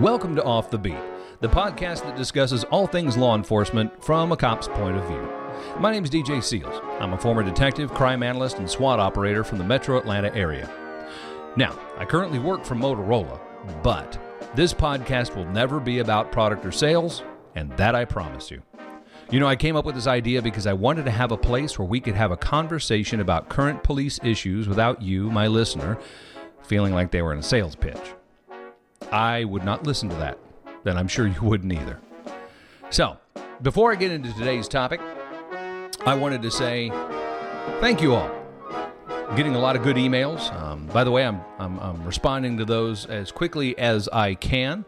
Welcome to Off the Beat, the podcast that discusses all things law enforcement from a cop's point of view. My name is DJ Seals. I'm a former detective, crime analyst, and SWAT operator from the metro Atlanta area. Now, I currently work for Motorola, but this podcast will never be about product or sales, and that I promise you. You know, I came up with this idea because I wanted to have a place where we could have a conversation about current police issues without you, my listener, feeling like they were in a sales pitch. I would not listen to that. Then I'm sure you wouldn't either. So, before I get into today's topic, I wanted to say thank you all. Getting a lot of good emails. Um, by the way, I'm, I'm, I'm, responding to those as quickly as I can.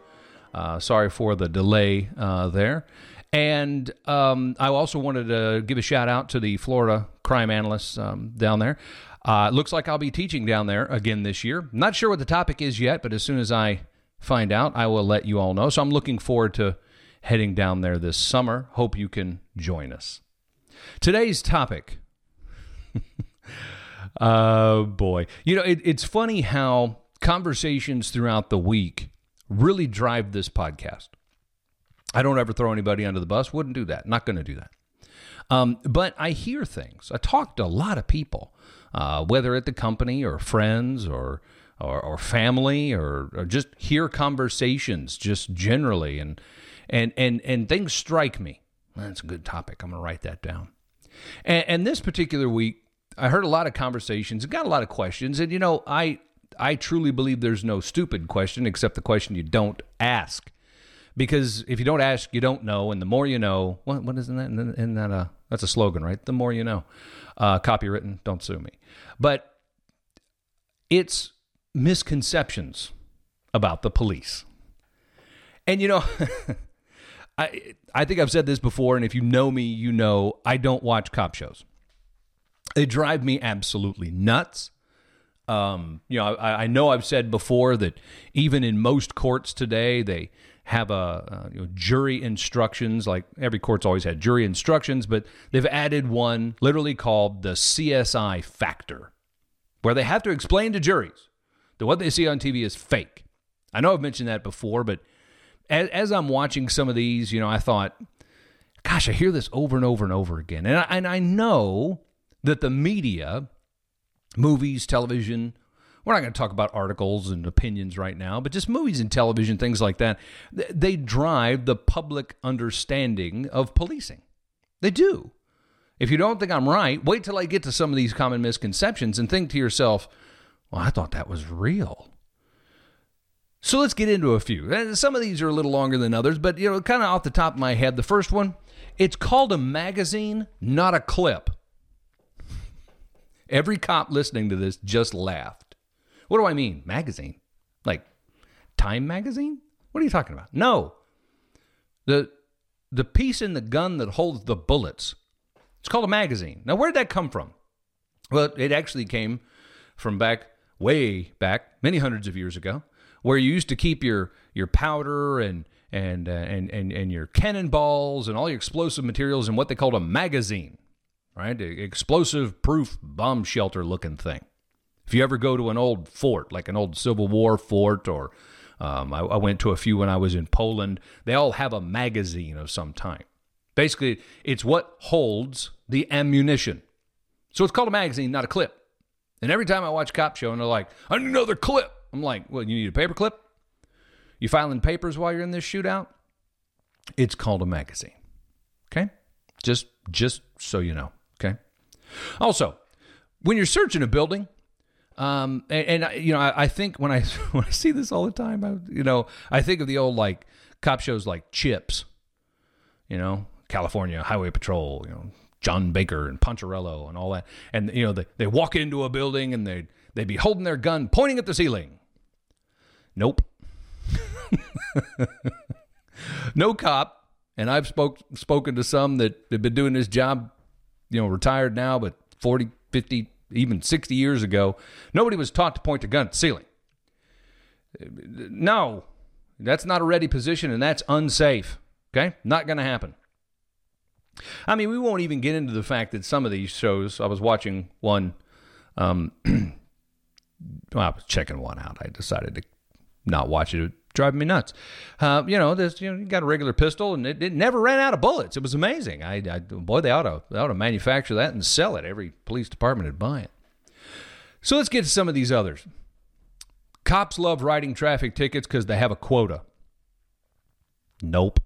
Uh, sorry for the delay uh, there. And um, I also wanted to give a shout out to the Florida crime analysts um, down there. Uh, looks like I'll be teaching down there again this year. Not sure what the topic is yet, but as soon as I find out, I will let you all know. So I'm looking forward to heading down there this summer. Hope you can join us. Today's topic. oh boy. You know, it, it's funny how conversations throughout the week really drive this podcast. I don't ever throw anybody under the bus. Wouldn't do that. Not going to do that. Um, but I hear things. I talk to a lot of people, uh, whether at the company or friends or or, or family or, or just hear conversations just generally and and and and things strike me. That's a good topic. I'm going to write that down. And, and this particular week, I heard a lot of conversations, got a lot of questions, and you know, I I truly believe there's no stupid question except the question you don't ask because if you don't ask, you don't know, and the more you know, what, what isn't that? Isn't that a that's a slogan, right? The more you know. Uh, copywritten, don't sue me. But it's misconceptions about the police, and you know, I I think I've said this before, and if you know me, you know I don't watch cop shows. They drive me absolutely nuts. Um, you know, I, I know I've said before that even in most courts today, they have a uh, you know, jury instructions. Like every court's always had jury instructions, but they've added one literally called the CSI factor, where they have to explain to juries that what they see on TV is fake. I know I've mentioned that before, but as, as I'm watching some of these, you know, I thought, gosh, I hear this over and over and over again, and I, and I know that the media, movies, television, we're not going to talk about articles and opinions right now, but just movies and television, things like that. They drive the public understanding of policing. They do. If you don't think I'm right, wait till I get to some of these common misconceptions and think to yourself, well, I thought that was real. So let's get into a few. Some of these are a little longer than others, but you know, kind of off the top of my head, the first one, it's called a magazine, not a clip. Every cop listening to this just laughed. What do I mean? Magazine? Like Time magazine? What are you talking about? No. The the piece in the gun that holds the bullets. It's called a magazine. Now where did that come from? Well, it actually came from back way back, many hundreds of years ago, where you used to keep your your powder and and uh, and and and your cannonballs and all your explosive materials in what they called a magazine, right? explosive proof bomb shelter looking thing. If you ever go to an old fort, like an old Civil War fort, or um, I, I went to a few when I was in Poland, they all have a magazine of some type. Basically, it's what holds the ammunition. So it's called a magazine, not a clip. And every time I watch Cop Show and they're like, another clip. I'm like, well, you need a paper clip? You filing papers while you're in this shootout? It's called a magazine. Okay? Just just so you know. Okay? Also, when you're searching a building, um, and, and you know, I, I, think when I when I see this all the time, I, you know, I think of the old like cop shows like Chips, you know, California Highway Patrol, you know, Jon Baker and Poncherello and all that, and you know, they they walk into a building and they they'd be holding their gun pointing at the ceiling. Nope. no cop, and I've spoke spoken to some that have been doing this job, you know, retired now, but 40, 50, even 60 years ago, nobody was taught to point the gun at the ceiling. No, that's not a ready position and that's unsafe. Okay? Not going to happen. I mean, we won't even get into the fact that some of these shows, I was watching one, um, well, I was checking one out. I decided to not watch it driving me nuts. Uh, you know, this you know, you got a regular pistol, and it, it never ran out of bullets. It was amazing. I, I boy, they ought to they ought to manufacture that and sell it. Every police department would buy it. So let's get to some of these others. Cops love writing traffic tickets because they have a quota. Nope.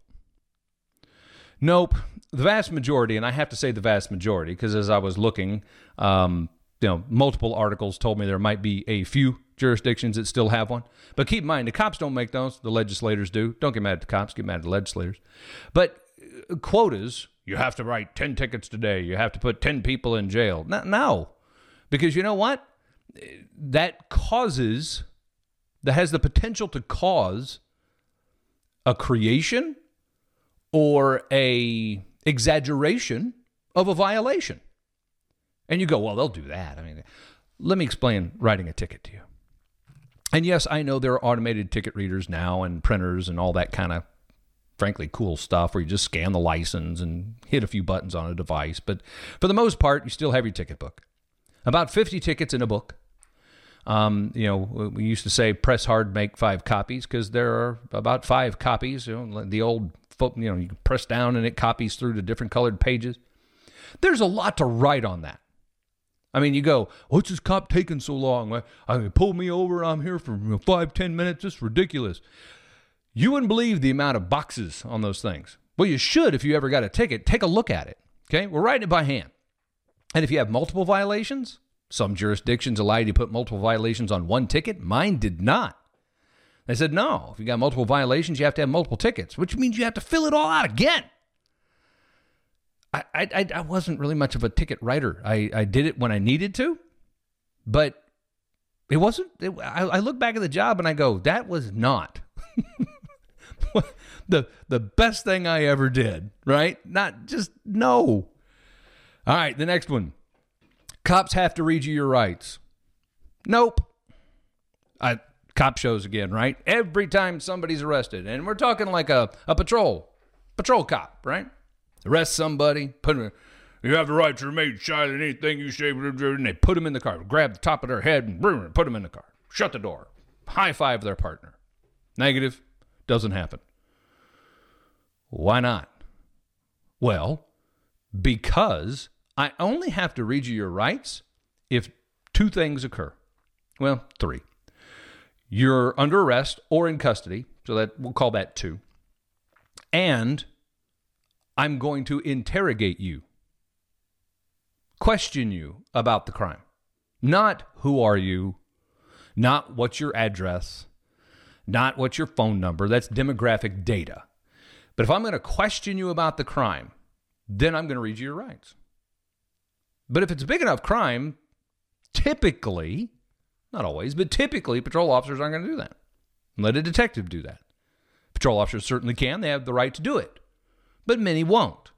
Nope. The vast majority, and I have to say the vast majority, because as I was looking, um, you know, multiple articles told me there might be a few jurisdictions that still have one. But keep in mind, the cops don't make those; the legislators do. Don't get mad at the cops; get mad at the legislators. But uh, quotas, you have to write ten tickets today. You have to put ten people in jail. No, no, because you know what? That causes, that has the potential to cause a creation or a exaggeration of a violation. And you go, well, they'll do that. I mean, let me explain writing a ticket to you. And yes, I know there are automated ticket readers now and printers and all that kind of frankly cool stuff where you just scan the license and hit a few buttons on a device. But for the most part, you still have your ticket book. About 50 tickets in a book. Um, you know, we used to say press hard, make five copies because there are about five copies. You know, the old, you know, you press down and it copies through to different colored pages. There's a lot to write on that. I mean, you go, what's this cop taking so long? I, I pull me over. I'm here for five, ten minutes. It's ridiculous. You wouldn't believe the amount of boxes on those things. Well, you should if you ever got a ticket. Take a look at it. Okay, we're writing it by hand. And if you have multiple violations, some jurisdictions allow you to put multiple violations on one ticket. Mine did not. They said, no, if you got multiple violations, you have to have multiple tickets, which means you have to fill it all out again. I, I, I wasn't really much of a ticket writer. I, I did it when I needed to, but it wasn't. It, I, I look back at the job and I go, that was not the the best thing I ever did. Right? Not just no. All right, the next one. Cops have to read you your rights. Nope. I cop shows again, right? Every time somebody's arrested, and we're talking like a, a patrol, patrol cop, right? Arrest somebody, put them, you have the right to remain silent, anything you say, and they put them in the car, grab the top of their head and put them in the car, shut the door, high five their partner. Negative, doesn't happen. Why not? Well, because I only have to read you your rights if two things occur. Well, three. You're under arrest or in custody, so that we'll call that two. And I'm going to interrogate you, question you about the crime. Not who are you, not what's your address, not what's your phone number. That's demographic data. But if I'm going to question you about the crime, then I'm going to read you your rights. But if it's a big enough crime, typically, not always, but typically, patrol officers aren't going to do that. Let a detective do that. Patrol officers certainly can, they have the right to do it but many won't.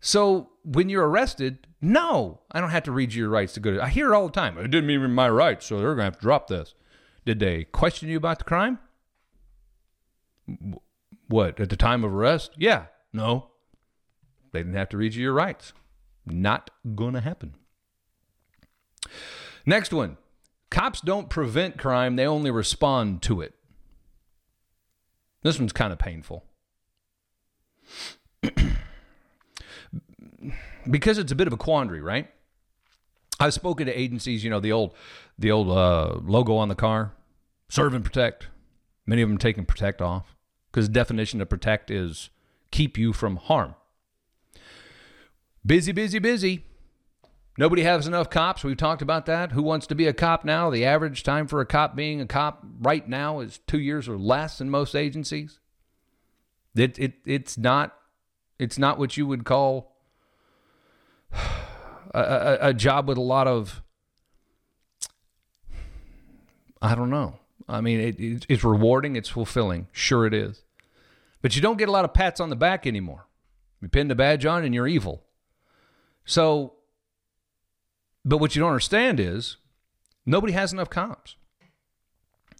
So when you're arrested, no, I don't have to read you your rights to go to. I hear it all the time. It didn't mean my rights, so they're going to have to drop this. Did they question you about the crime? What, at the time of arrest? Yeah, no. They didn't have to read you your rights. Not going to happen. Next one cops don't prevent crime, they only respond to it. This one's kind of painful. because it's a bit of a quandary, right? I've spoken to agencies, you know, the old the old uh, logo on the car, serve and protect. Many of them taking protect off because the definition of protect is keep you from harm. Busy, busy, busy. Nobody has enough cops. We've talked about that. Who wants to be a cop now? The average time for a cop being a cop right now is two years or less in most agencies. It, it it's not it's not what you would call a, a, a job with a lot of I don't know. I mean, it, it, it's rewarding, it's fulfilling. Sure, it is. But you don't get a lot of pats on the back anymore. You pin the badge on and you're evil. So, but what you don't understand is nobody has enough cops.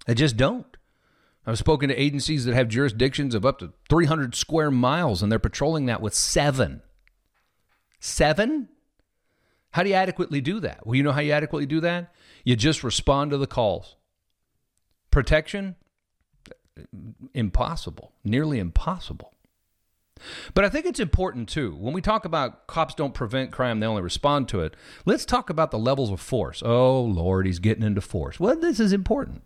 They just don't. I've spoken to agencies that have jurisdictions of up to 300 square miles, and they're patrolling that with seven. Seven? How do you adequately do that? Well, you know how you adequately do that? You just respond to the calls. Protection? impossible, nearly impossible. But I think it's important too. When we talk about cops don't prevent crime, they only respond to it. Let's talk about the levels of force. Oh, Lord, he's getting into force. Well, this is important.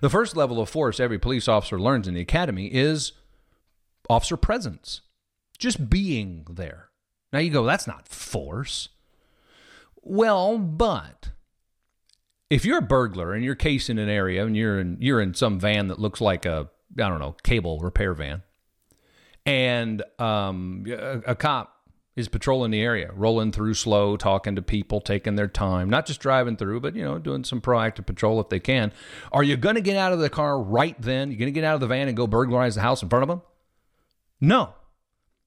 The first level of force every police officer learns in the academy is officer presence, just being there. Now you go, that's not force. Well, but if you're a burglar and you're casing an area and you're in you're in some van that looks like a I don't know cable repair van, and um, a, a cop is patrolling the area, rolling through slow, talking to people, taking their time, not just driving through, but you know, doing some proactive patrol if they can. Are you going to get out of the car right then? You're going to get out of the van and go burglarize the house in front of them? No.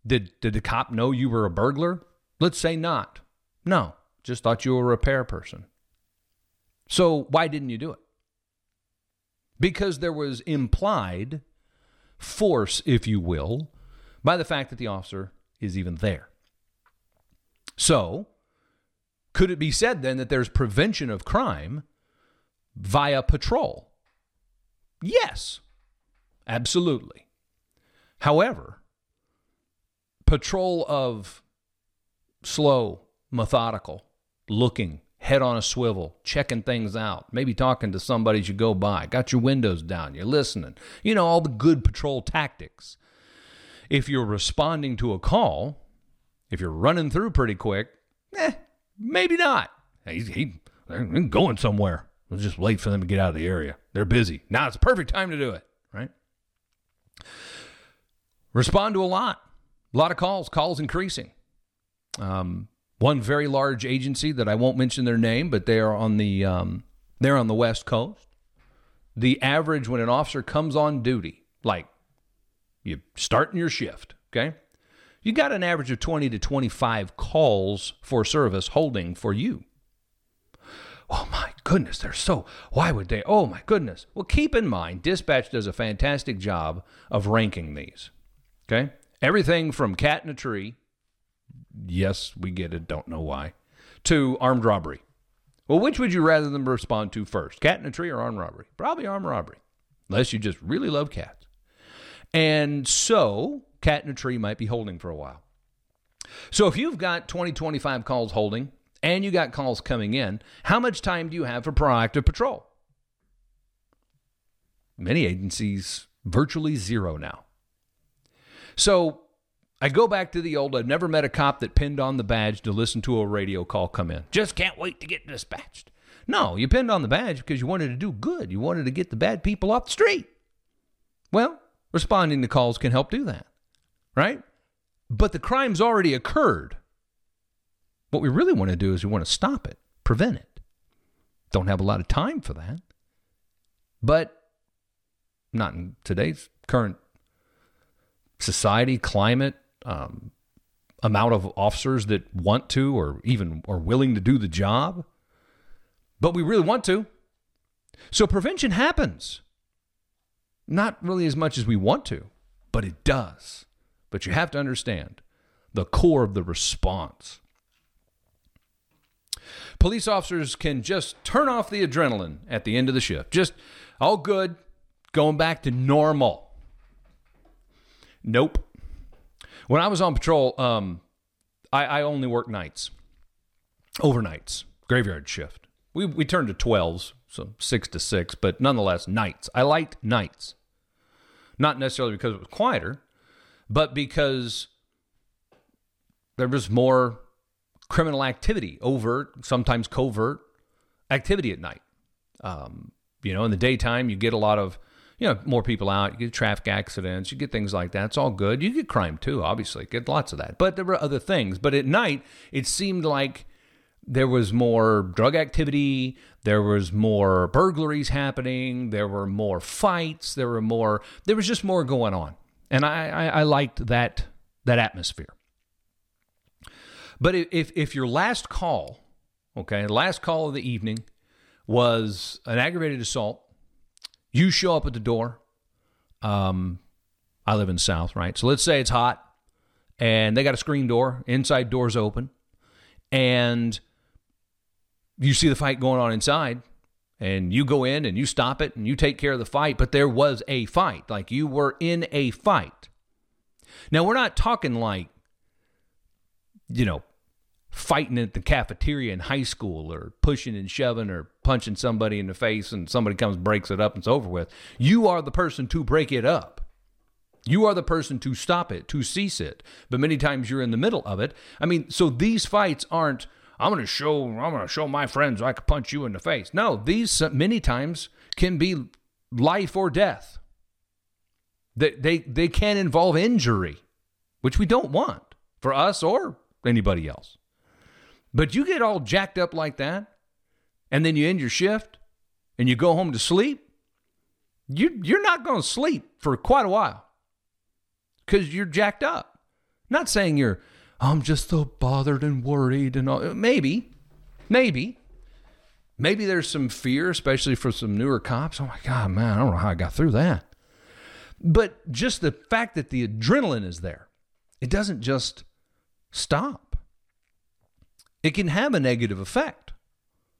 Did did the cop know you were a burglar? Let's say not. No, just thought you were a repair person. So why didn't you do it? Because there was implied force, if you will, by the fact that the officer is even there. So, could it be said then that there's prevention of crime via patrol? Yes, absolutely. However, patrol of slow, methodical, looking, head on a swivel, checking things out, maybe talking to somebody as you go by, got your windows down, you're listening, you know, all the good patrol tactics. If you're responding to a call, if you're running through pretty quick, eh, maybe not. He's he, they're going somewhere. Let's just wait for them to get out of the area. They're busy. Now it's the perfect time to do it, right? Respond to a lot. A lot of calls, calls increasing. Um, one very large agency that I won't mention their name, but they are on the um, they're on the West Coast. The average when an officer comes on duty, like you starting your shift, okay, you got an average of twenty to twenty five calls for service holding for you. Oh my goodness, they're so. Why would they? Oh my goodness. Well, keep in mind, dispatch does a fantastic job of ranking these. Okay, everything from cat in a tree yes, we get it, don't know why, to armed robbery. Well, which would you rather them respond to first, cat in a tree or armed robbery? Probably armed robbery, unless you just really love cats. And so, cat in a tree might be holding for a while. So, if you've got 20, 25 calls holding and you got calls coming in, how much time do you have for proactive patrol? Many agencies, virtually zero now. So, I go back to the old, I've never met a cop that pinned on the badge to listen to a radio call come in. Just can't wait to get dispatched. No, you pinned on the badge because you wanted to do good. You wanted to get the bad people off the street. Well, responding to calls can help do that, right? But the crime's already occurred. What we really want to do is we want to stop it, prevent it. Don't have a lot of time for that. But not in today's current society, climate, um, amount of officers that want to or even are willing to do the job, but we really want to. So prevention happens. Not really as much as we want to, but it does. But you have to understand the core of the response. Police officers can just turn off the adrenaline at the end of the shift. Just all good, going back to normal. Nope. When I was on patrol, um, I, I only worked nights, overnights, graveyard shift. We we turned to twelves, so six to six, but nonetheless nights. I liked nights, not necessarily because it was quieter, but because there was more criminal activity, overt, sometimes covert activity at night. Um, you know, in the daytime, you get a lot of you know, more people out, you get traffic accidents, you get things like that. It's all good. You get crime too, obviously, get lots of that. But there were other things. But at night, it seemed like there was more drug activity, there was more burglaries happening, there were more fights, there were more, there was just more going on. And I, I, I liked that, that atmosphere. But if, if your last call, okay, last call of the evening was an aggravated assault, you show up at the door. Um, I live in South, right? So let's say it's hot and they got a screen door, inside doors open, and you see the fight going on inside, and you go in and you stop it and you take care of the fight, but there was a fight. Like you were in a fight. Now, we're not talking like, you know, fighting at the cafeteria in high school or pushing and shoving or punching somebody in the face and somebody comes breaks it up and it's over with. You are the person to break it up. You are the person to stop it, to cease it. But many times you're in the middle of it. I mean, so these fights aren't I'm going to show I'm going to show my friends I can punch you in the face. No, these uh, many times can be life or death. They they they can involve injury, which we don't want for us or anybody else. But you get all jacked up like that, and then you end your shift and you go home to sleep. You you're not going to sleep for quite a while because you're jacked up. Not saying you're I'm just so bothered and worried and all. Maybe, maybe, maybe there's some fear, especially for some newer cops. Oh my God, man, I don't know how I got through that. But just the fact that the adrenaline is there, it doesn't just stop. It can have a negative effect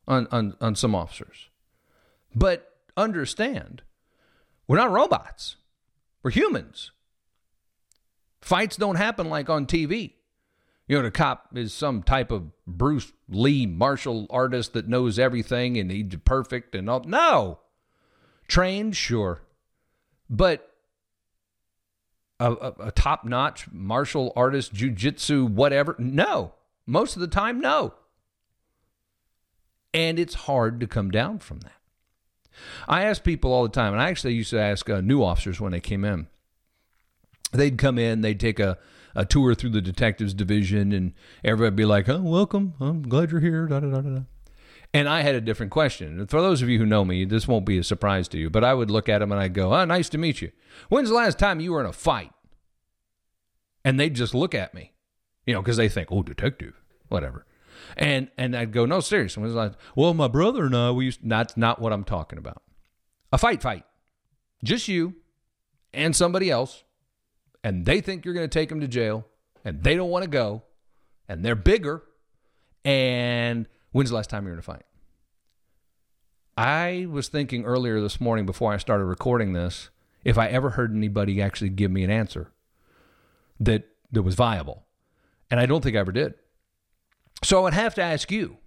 on, on, on some officers. But understand, we're not robots, we're humans. Fights don't happen like on TV. You know, the cop is some type of Bruce Lee martial artist that knows everything and he's perfect and all. No. Trained, sure. But a, a, a top notch martial artist, jujitsu, whatever, no. Most of the time, no. And it's hard to come down from that. I ask people all the time, and I actually used to ask uh, new officers when they came in. They'd come in, they'd take a a tour through the detectives division, and everybody be like, "Oh, welcome! I'm glad you're here." Da, da, da, da. And I had a different question. For those of you who know me, this won't be a surprise to you, but I would look at them and I'd go, "Oh, nice to meet you. When's the last time you were in a fight?" And they'd just look at me, you know, because they think, "Oh, detective, whatever." And and I'd go, "No, seriously." When's the last? Well, my brother and I, we used. That's not what I'm talking about. A fight, fight. Just you and somebody else and they think you're going to take them to jail and they don't want to go and they're bigger. And when's the last time you were in a fight? I was thinking earlier this morning before I started recording this if I ever heard anybody actually give me an answer that, that was viable. And I don't think I ever did. So I would have to ask you,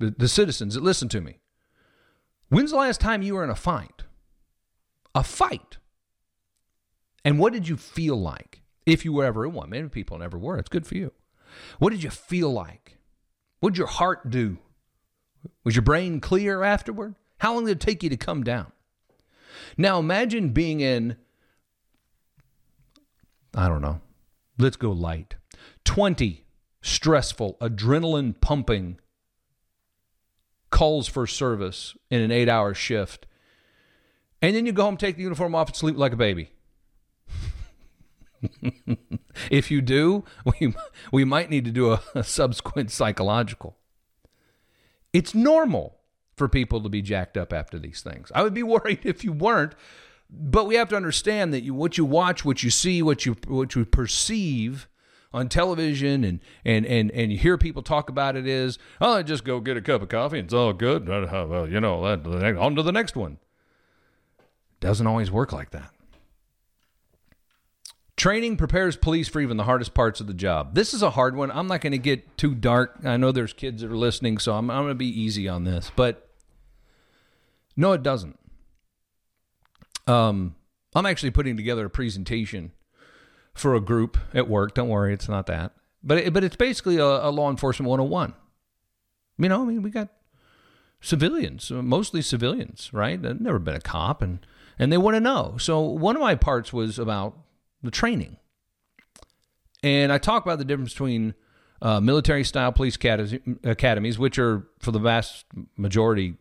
the, the citizens that listen to me, when's the last time you were in a fight? A fight. And what did you feel like if you were ever in one? Many people never were. It's good for you. What did you feel like? What did your heart do? Was your brain clear afterward? How long did it take you to come down? Now imagine being in, I don't know, let's go light, 20 stressful, adrenaline pumping calls for service in an eight hour shift. And then you go home, take the uniform off, and sleep like a baby. if you do, we, we might need to do a, a subsequent psychological. It's normal for people to be jacked up after these things. I would be worried if you weren't, but we have to understand that you, what you watch, what you see, what you what you perceive on television and and and and you hear people talk about it is, oh, just go get a cup of coffee and it's all good. Well, you know, on to the next one. Doesn't always work like that. Training prepares police for even the hardest parts of the job. This is a hard one. I'm not going to get too dark. I know there's kids that are listening, so I'm, I'm going to be easy on this. But no, it doesn't. Um, I'm actually putting together a presentation for a group at work. Don't worry, it's not that. But it, but it's basically a, a law enforcement 101. You know, I mean, we got civilians, mostly civilians, right? They've never been a cop, and and they want to know. So one of my parts was about the training. And I talk about the difference between uh, military style police academies, which are for the vast majority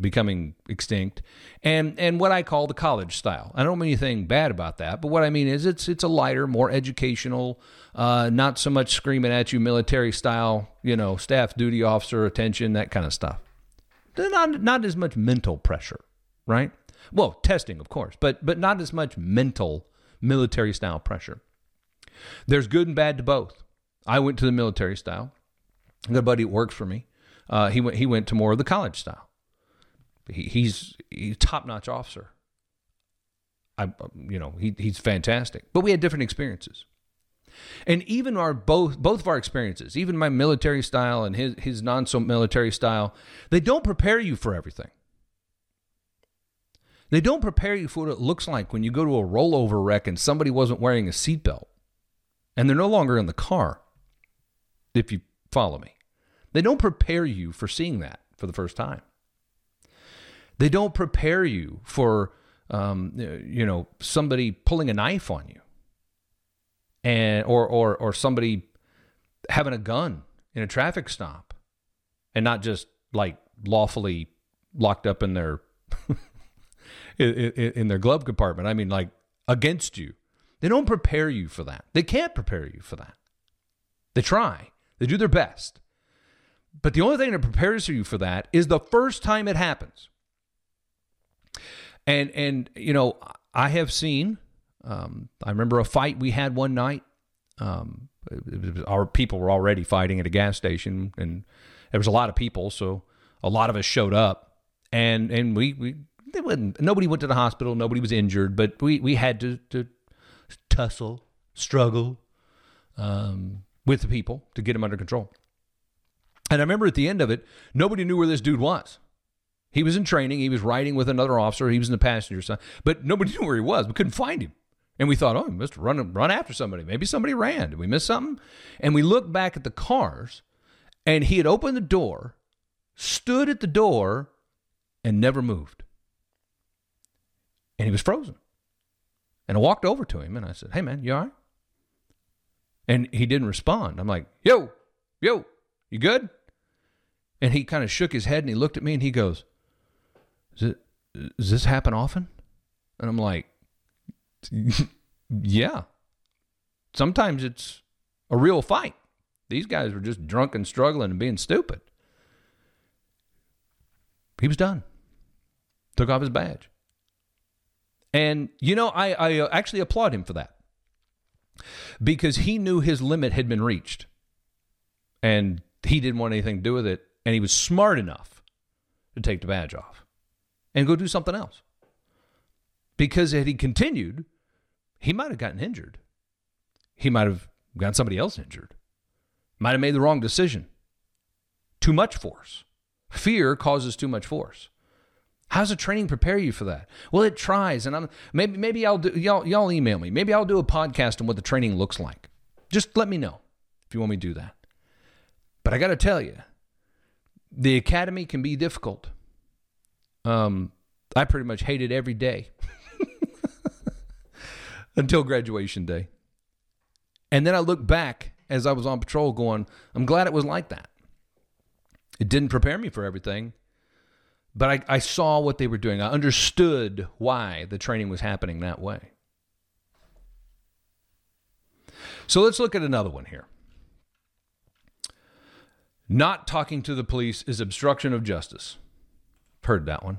becoming extinct, and and what I call the college style. I don't mean anything bad about that, but what I mean is it's it's a lighter, more educational, uh, not so much screaming at you military style, you know, staff duty officer attention, that kind of stuff. Not not as much mental pressure, right? Well, testing, of course, but but not as much mental military style pressure. There's good and bad to both. I went to the military style. I got a buddy works for me. Uh, he went he went to more of the college style. He, he's he's top notch officer. I, you know, he, he's fantastic. But we had different experiences. And even our both both of our experiences, even my military style and his his non so military style, they don't prepare you for everything. They don't prepare you for what it looks like when you go to a rollover wreck and somebody wasn't wearing a seatbelt and they're no longer in the car. If you follow me, they don't prepare you for seeing that for the first time. They don't prepare you for, um, you know, somebody pulling a knife on you, and or or or somebody having a gun in a traffic stop, and not just like lawfully locked up in their in, in, their glove compartment. I mean, like against you. They don't prepare you for that. They can't prepare you for that. They try. They do their best. But the only thing that prepares you for that is the first time it happens. And and you know, I have seen. Um, I remember a fight we had one night. Um, our people were already fighting at a gas station, and there was a lot of people, so a lot of us showed up, and and we we wouldn't. Nobody went to the hospital. Nobody was injured, but we we had to to tussle, struggle um, with the people to get them under control. And I remember at the end of it, nobody knew where this dude was. He was in training. He was riding with another officer. He was in the passenger side, but nobody knew where he was. We couldn't find him. And we thought, oh, he must run run after somebody. Maybe somebody ran. Did we miss something? And we looked back at the cars, and he had opened the door, stood at the door, and never moved. And he was frozen. And I walked over to him and I said, Hey man, you all right? And he didn't respond. I'm like, Yo, yo, you good? And he kind of shook his head and he looked at me and he goes, Does, it, does this happen often? And I'm like, Yeah. Sometimes it's a real fight. These guys were just drunk and struggling and being stupid. He was done. Took off his badge. And, you know, I, I uh, actually applaud him for that because he knew his limit had been reached and he didn't want anything to do with it. And he was smart enough to take the badge off and go do something else. Because had he continued, he might have gotten injured. He might have gotten somebody else injured. Might have made the wrong decision. Too much force. Fear causes too much force. How does the training prepare you for that? Well, it tries, and I'm maybe maybe I'll do y'all y'all email me. Maybe I'll do a podcast on what the training looks like. Just let me know if you want me to do that. But I got to tell you, the academy can be difficult. Um, I pretty much hated every day until graduation day, and then I look back as I was on patrol, going, "I'm glad it was like that." It didn't prepare me for everything but I, I saw what they were doing. I understood why the training was happening that way. So let's look at another one here. Not talking to the police is obstruction of justice. Heard that one.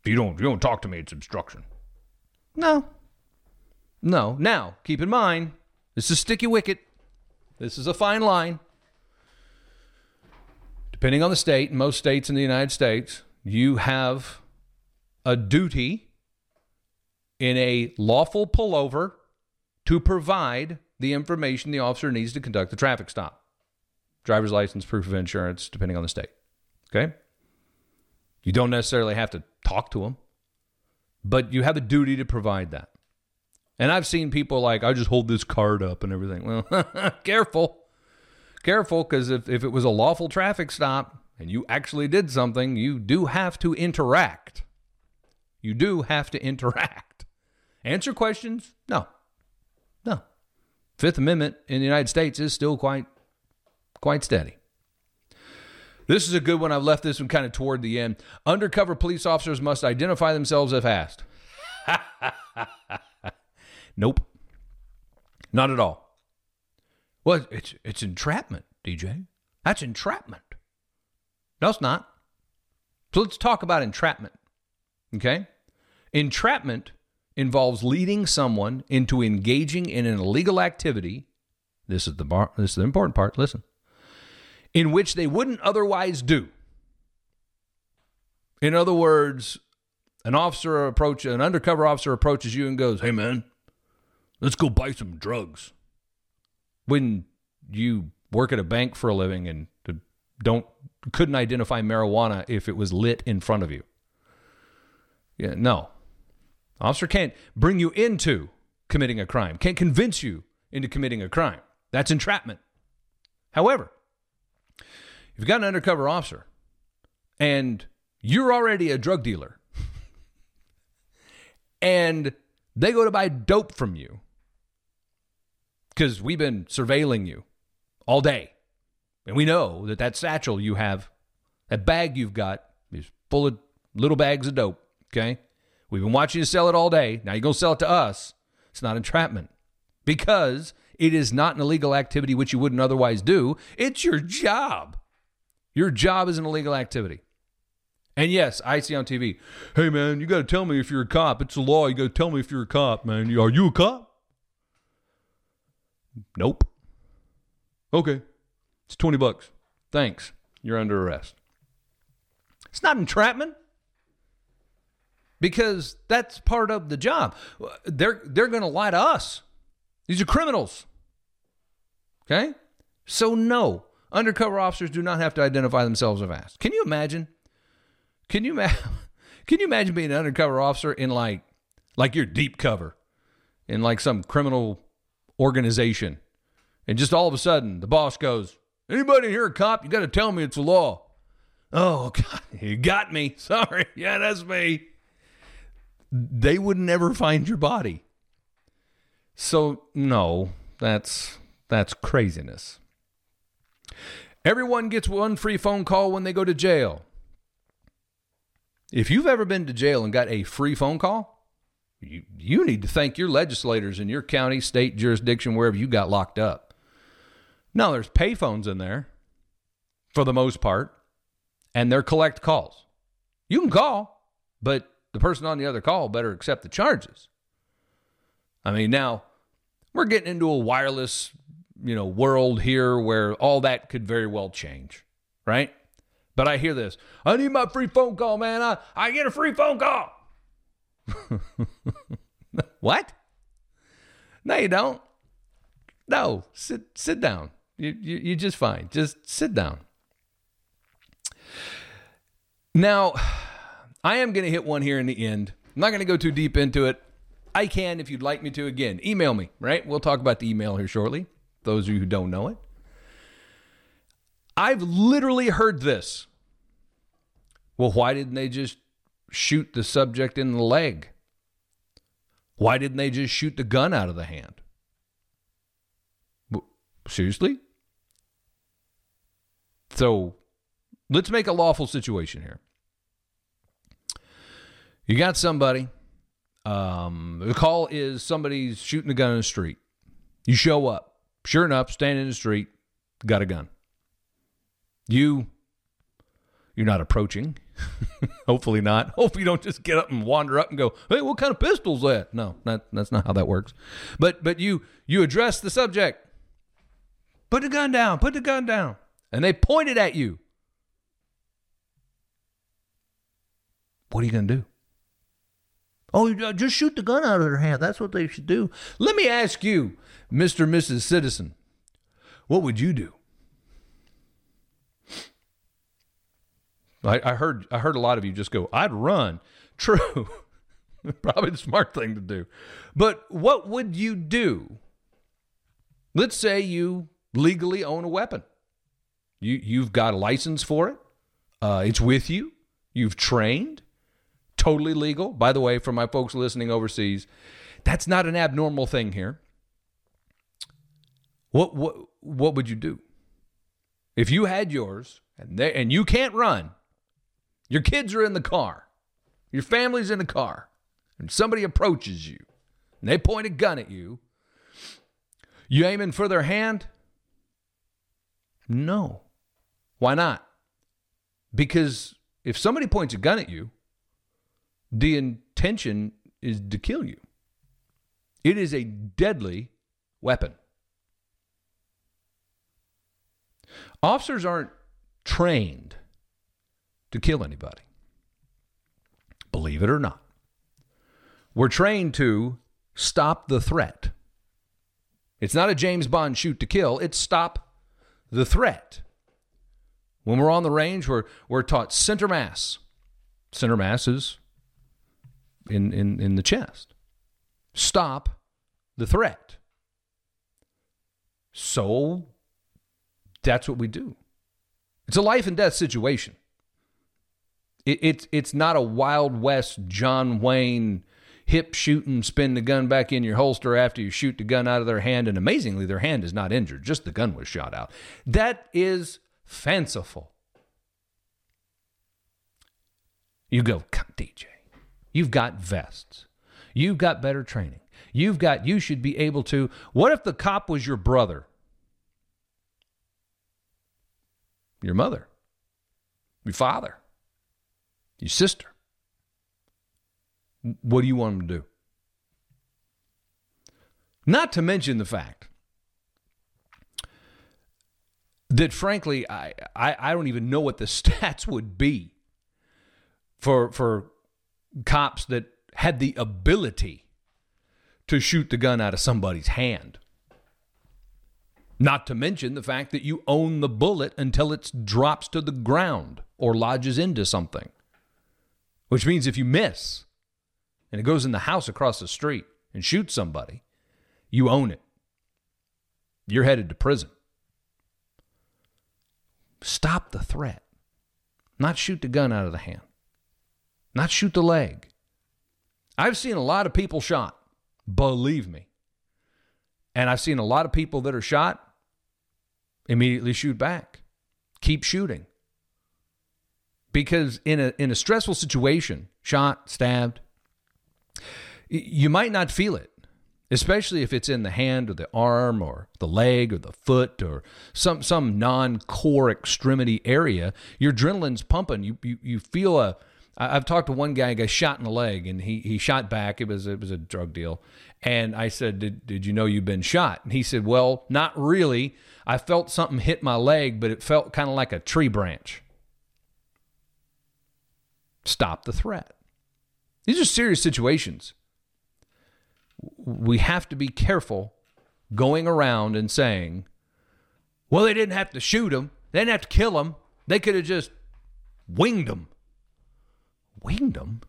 If you don't, you don't talk to me, it's obstruction. No. No. Now, keep in mind, this is sticky wicket. This is a fine line depending on the state, most states in the United States, you have a duty in a lawful pullover to provide the information the officer needs to conduct the traffic stop. Driver's license, proof of insurance, depending on the state. Okay? You don't necessarily have to talk to them, but you have a duty to provide that. And I've seen people like, I just hold this card up and everything. Well, careful careful because if, if it was a lawful traffic stop and you actually did something, you do have to interact. You do have to interact. Answer questions? No. No. Fifth Amendment in the United States is still quite quite steady. This is a good one. I've left this one kind of toward the end. Undercover police officers must identify themselves if asked. nope. Not at all. Well, it's it's entrapment, DJ. That's entrapment. No, it's not. So let's talk about entrapment. Okay? Entrapment involves leading someone into engaging in an illegal activity. This is the bar, this is the important part. Listen. In which they wouldn't otherwise do. In other words, an officer approach an undercover officer approaches you and goes, "Hey man, let's go buy some drugs." When you work at a bank for a living and don't couldn't identify marijuana if it was lit in front of you. Yeah, no. Officer can't bring you into committing a crime. Can't convince you into committing a crime. That's entrapment. However, if you've got an undercover officer and you're already a drug dealer and they go to buy dope from you because we've been surveilling you all day. And we know that that satchel you have, that bag you've got, is full of little bags of dope. Okay. We've been watching you sell it all day. Now you're going to sell it to us. It's not entrapment because it is not an illegal activity which you wouldn't otherwise do. It's your job. Your job is an illegal activity. And yes, I see on TV, hey man, you got to tell me if you're a cop. It's a law. You got to tell me if you're a cop, man. Are you a cop? Nope. Okay. It's 20 bucks. Thanks. You're under arrest. It's not entrapment because that's part of the job. They're they're going to lie to us. These are criminals. Okay? So no, undercover officers do not have to identify themselves if asked. Can you imagine? Can you imagine? Can you imagine being an undercover officer in like like your deep cover in like some criminal organization and just all of a sudden the boss goes, "Anybody here a cop? You got to tell me it's a law." Oh, God, you got me. Sorry. Yeah, that's me they would never find your body. So no, that's that's craziness. Everyone gets one free phone call when they go to jail. If you've ever been to jail and got a free phone call, you, you need to thank your legislators in your county, state, jurisdiction, wherever you got locked up. Now, there's payphones in there for the most part, and they're collect calls. You can call, but the person on the other call better accept the charges. I mean, now we're getting into a wireless, you know, world here where all that could very well change, right? But I hear this. I need my free phone call, man. I, I get a free phone call. what? No, you don't. No, sit sit down. You, you you're just fine. Just sit down. Now, I am going to hit one here in the end. I'm not going to go too deep into it. I can if you'd like me to. Again, email me, right? We'll talk about the email here shortly. Those of you who don't know it. I've literally heard this. Well, why didn't they just shoot the subject in the leg? Why didn't they just shoot the gun out of the hand? Seriously? So let's make a lawful situation here. You got somebody. Um, the call is somebody's shooting a gun in the street. You show up. Sure enough, standing in the street, got a gun. You, you're not approaching. Hopefully not. Hopefully you don't just get up and wander up and go, "Hey, what kind of pistol's that?" No, that, that's not how that works. But but you you address the subject. Put the gun down. Put the gun down. And they pointed at you. What are you going to do? Oh, uh, just shoot the gun out of their hand. That's what they should do. Let me ask you, Mr. and Mrs. Citizen, what would you do? I, I heard I heard a lot of you just go, I'd run. True. Probably the smart thing to do. But what would you do? Let's say you legally own a weapon. You you've got a license for it. Uh, it's with you. You've trained totally legal. By the way, for my folks listening overseas, that's not an abnormal thing here. What what what would you do? If you had yours and they and you can't run, your kids are in the car, your family's in the car, and somebody approaches you and they point a gun at you, you aiming for their hand? No. Why not? Because if somebody points a gun at you, the intention is to kill you. It is a deadly weapon. Officers aren't trained to kill anybody. believe it or not. We're trained to stop the threat. It's not a James Bond shoot to kill, it's stop the threat. When we're on the range, we're, we're taught center mass. Center mass is in, in, in the chest. Stop the threat. So that's what we do. It's a life and death situation. It, it's it's not a Wild West John Wayne hip shooting, spin the gun back in your holster after you shoot the gun out of their hand, and amazingly, their hand is not injured, just the gun was shot out. That is fanciful. You go, DJ, you've got vests, you've got better training, you've got, you should be able to. What if the cop was your brother? Your mother, your father, your sister. What do you want them to do? Not to mention the fact that, frankly, I, I, I don't even know what the stats would be for, for cops that had the ability to shoot the gun out of somebody's hand. Not to mention the fact that you own the bullet until it drops to the ground or lodges into something. Which means if you miss, and it goes in the house across the street and shoots somebody, you own it. You're headed to prison. Stop the threat. Not shoot the gun out of the hand. Not shoot the leg. I've seen a lot of people shot, believe me. And I've seen a lot of people that are shot immediately shoot back. Keep shooting. Because in a in a stressful situation, shot, stabbed, you might not feel it, especially if it's in the hand or the arm or the leg or the foot or some some non-core extremity area. Your adrenaline's pumping. You you, you feel a I've talked to one guy, got shot in the leg, and he he shot back. It was it was a drug deal, and I said, "Did did you know you've been shot?" And he said, "Well, not really. I felt something hit my leg, but it felt kind of like a tree branch." Stop the threat. These are serious situations we have to be careful going around and saying, well, they didn't have to shoot him. They didn't have to kill him. They could have just winged him. Winged him?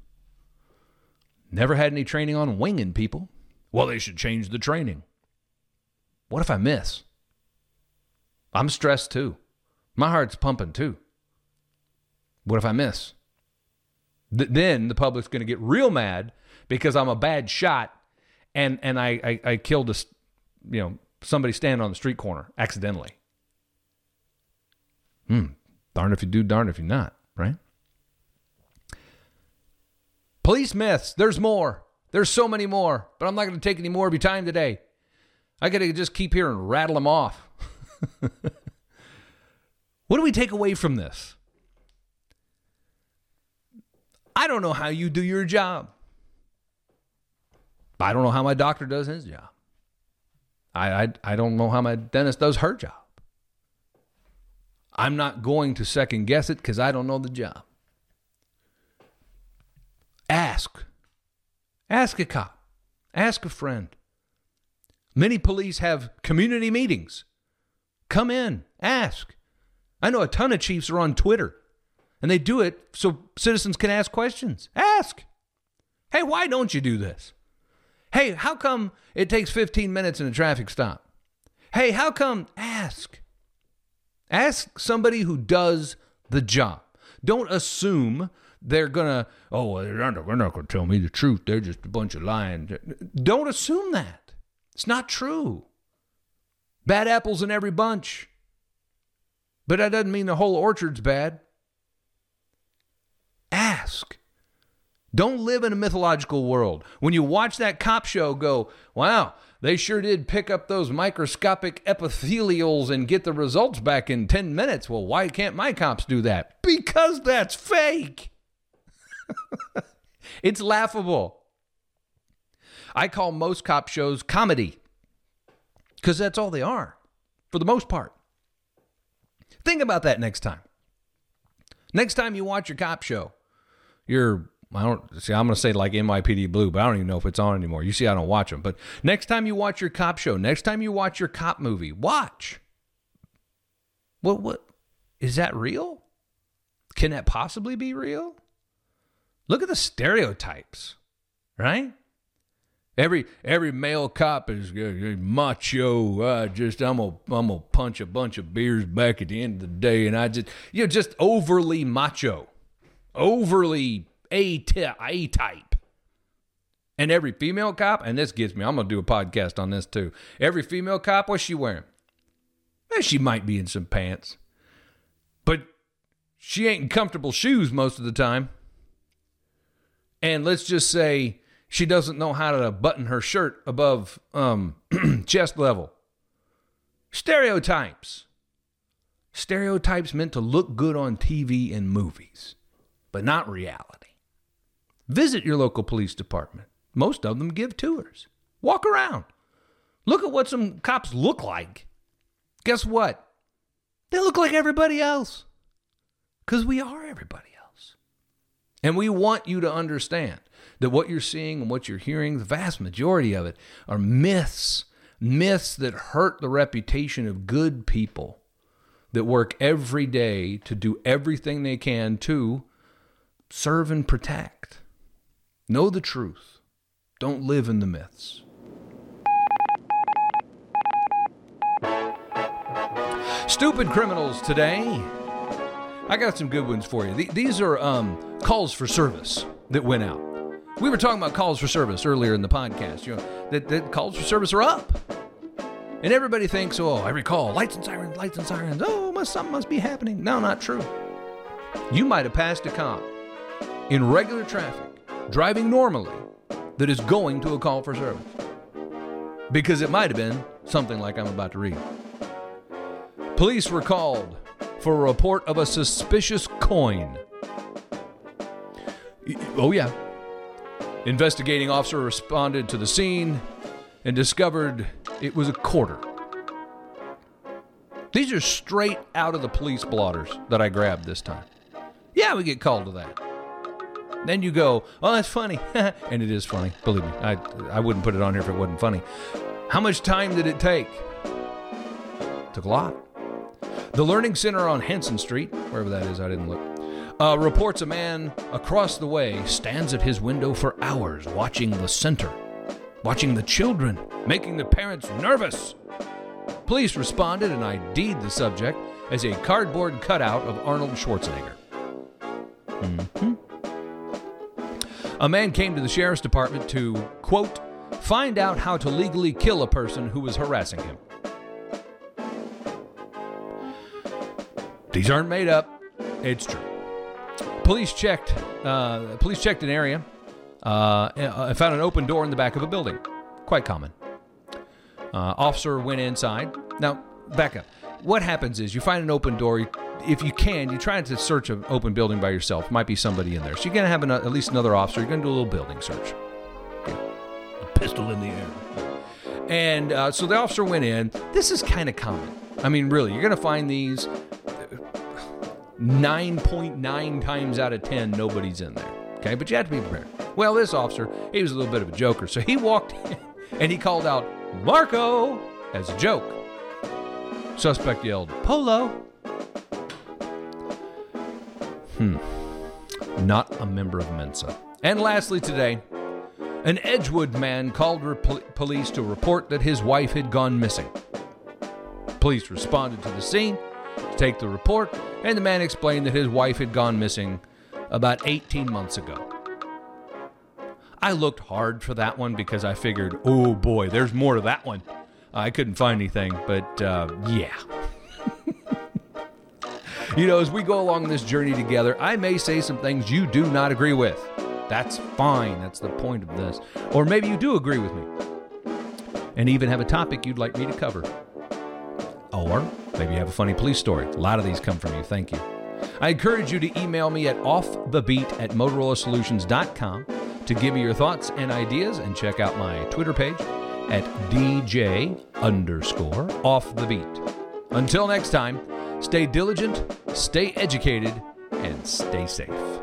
Never had any training on winging people. Well, they should change the training. What if I miss? I'm stressed too. My heart's pumping too. What if I miss? Th- then the public's going to get real mad because I'm a bad shot and and I, I, I killed a, you know, somebody standing on the street corner accidentally. Hmm. Darn if you do, darn if you not, right? Police myths. There's more. There's so many more, but I'm not going to take any more of your time today. I got to just keep here and rattle them off. what do we take away from this? I don't know how you do your job. I don't know how my doctor does his job. I, I, I don't know how my dentist does her job. I'm not going to second guess it because I don't know the job. Ask. Ask a cop. Ask a friend. Many police have community meetings. Come in, ask. I know a ton of chiefs are on Twitter, and they do it so citizens can ask questions. Ask. Hey, why don't you do this? Hey, how come it takes 15 minutes in a traffic stop? Hey, how come? Ask. Ask somebody who does the job. Don't assume they're gonna. Oh, they're not, they're not gonna tell me the truth. They're just a bunch of lying. Don't assume that. It's not true. Bad apples in every bunch. But that doesn't mean the whole orchard's bad. Ask. Don't live in a mythological world. When you watch that cop show, go, wow, they sure did pick up those microscopic epithelials and get the results back in 10 minutes. Well, why can't my cops do that? Because that's fake. it's laughable. I call most cop shows comedy because that's all they are for the most part. Think about that next time. Next time you watch your cop show, your I don't see. I'm going to say like NYPD Blue, but I don't even know if it's on anymore. You see, I don't watch them. But next time you watch your cop show, next time you watch your cop movie, watch. What? What is that real? Can that possibly be real? Look at the stereotypes, right? Every every male cop is uh, macho. I just I'm gonna I'm gonna punch a bunch of beers back at the end of the day, and I just you know just overly macho, overly a type. And every female cop, and this gets me. I'm gonna do a podcast on this too. Every female cop, what's she wearing? Well, she might be in some pants, but she ain't in comfortable shoes most of the time. And let's just say she doesn't know how to button her shirt above um, chest level. Stereotypes. Stereotypes meant to look good on TV and movies, but not reality. Visit your local police department. Most of them give tours. Walk around. Look at what some cops look like. Guess what? They look like everybody else. Because we are everybody else. And we want you to understand that what you're seeing and what you're hearing, the vast majority of it, are myths, myths that hurt the reputation of good people that work every day to do everything they can to serve and protect. Know the truth. Don't live in the myths. Stupid criminals today. I got some good ones for you. These are um, calls for service that went out. We were talking about calls for service earlier in the podcast. You know that, that calls for service are up, and everybody thinks, oh, every call, lights and sirens, lights and sirens. Oh, must, something must be happening. No, not true. You might have passed a cop in regular traffic, driving normally, that is going to a call for service, because it might have been something like I'm about to read. Police were called for a report of a suspicious coin. Oh, yeah. Investigating officer responded to the scene and discovered it was a quarter. These are straight out of the police blotters that I grabbed this time. Yeah, we get called to that. Then you go, oh, that's funny. and it is funny. Believe me, I, I wouldn't put it on here if it wasn't funny. How much time did it take? Took a lot. The Learning Center on Henson Street, wherever that is, I didn't look uh, reports a man across the way stands at his window for hours watching the center, watching the children, making the parents nervous. Police responded and ID'd the subject as a cardboard cutout of Arnold Schwarzenegger. Mm-hmm. A man came to the sheriff's department to, quote, find out how to legally kill a person who was harassing him. These aren't made up, it's true. Police checked. Uh, police checked an area. Uh, and found an open door in the back of a building. Quite common. Uh, officer went inside. Now, back up. What happens is you find an open door. If you can, you try to search an open building by yourself. Might be somebody in there. So you're going to have an, at least another officer. You're going to do a little building search. A pistol in the air. And uh, so the officer went in. This is kind of common. I mean, really, you're going to find these 9.9 times out of 10, nobody's in there. Okay, but you have to be prepared. Well, this officer, he was a little bit of a joker, so he walked in and he called out, Marco, as a joke. Suspect yelled, Polo. Hmm. Not a member of Mensa. And lastly, today, an Edgewood man called police to report that his wife had gone missing. Police responded to the scene to take the report and the man explained that his wife had gone missing about 18 months ago. I looked hard for that one because I figured, oh boy, there's more to that one. I couldn't find anything, but uh, yeah. You know, as we go along this journey together, I may say some things you do not agree with. That's fine. That's the point of this. Or maybe you do agree with me and even have a topic you'd like me to cover. Or maybe you have a funny police story. A lot of these come from you. Thank you. I encourage you to email me at offthebeat at motorolasolutions.com to give me your thoughts and ideas and check out my Twitter page at DJ underscore off the beat. Until next time, stay diligent, stay educated, and stay safe.